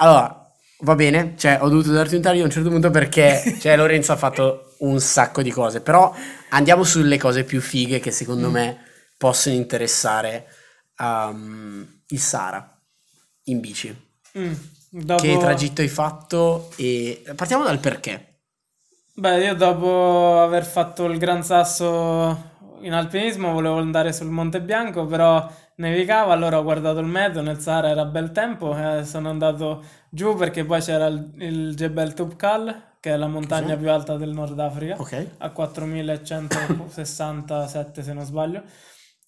Allora, va bene, cioè ho dovuto darti un taglio a un certo punto perché cioè, Lorenzo ha fatto un sacco di cose, però andiamo sulle cose più fighe che secondo Mm. me possono interessare um, il Sara in bici. Mm, dopo- Che tragitto hai fatto e partiamo dal perché. Beh, io dopo aver fatto il Gran Sasso in alpinismo volevo andare sul Monte Bianco, però nevicava, allora ho guardato il meteo, nel Sahara era bel tempo, e sono andato giù perché poi c'era il, il Jebel Toubkal, che è la montagna più alta del Nord Africa, Ok. a 4167 se non sbaglio.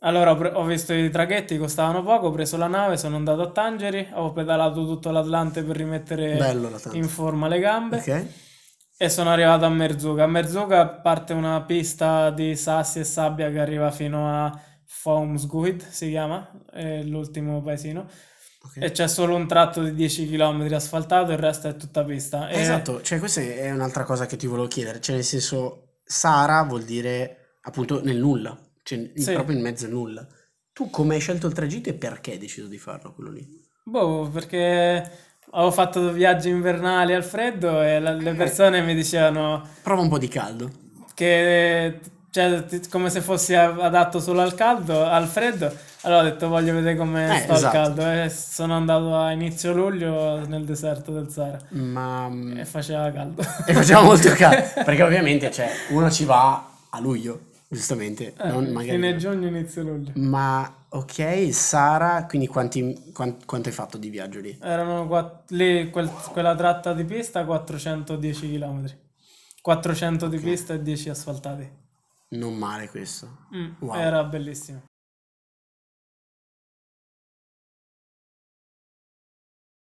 Allora ho, pre- ho visto i traghetti, costavano poco, ho preso la nave, sono andato a Tangeri, ho pedalato tutto l'Atlante per rimettere in forma le gambe. Ok. E sono arrivato a Merzuga. A Merzuga parte una pista di sassi e sabbia che arriva fino a Faumsguid, si chiama, è l'ultimo paesino. ok. E c'è solo un tratto di 10 km asfaltato, il resto è tutta pista. E- Esatto, cioè questa è un'altra cosa che ti volevo chiedere, cioè nel senso Sara vuol dire appunto nel nulla, cioè Sì. proprio in mezzo al nulla. Tu come hai scelto il tragitto e perché hai deciso di farlo quello lì? Boh, perché avevo fatto viaggi invernali al freddo e la- le persone mi dicevano Prova un po' di caldo. che cioè, come se fossi adatto solo al caldo, al freddo. Allora ho detto voglio vedere come Eh, sto al esatto. caldo e sono andato a inizio luglio nel deserto del Sahara Ma e faceva caldo. e faceva molto caldo, perché ovviamente cioè, uno ci va a luglio, giustamente, Eh, non magari fine giugno, inizio luglio. Ma ok, Sara, quindi quanti, quan- quanto hai fatto di viaggio lì? Erano quatt- lì quel- quella tratta di pista 410 km. 400 di Ok. pista e 10 asfaltati. Non male questo. Mm, Wow. Era bellissimo.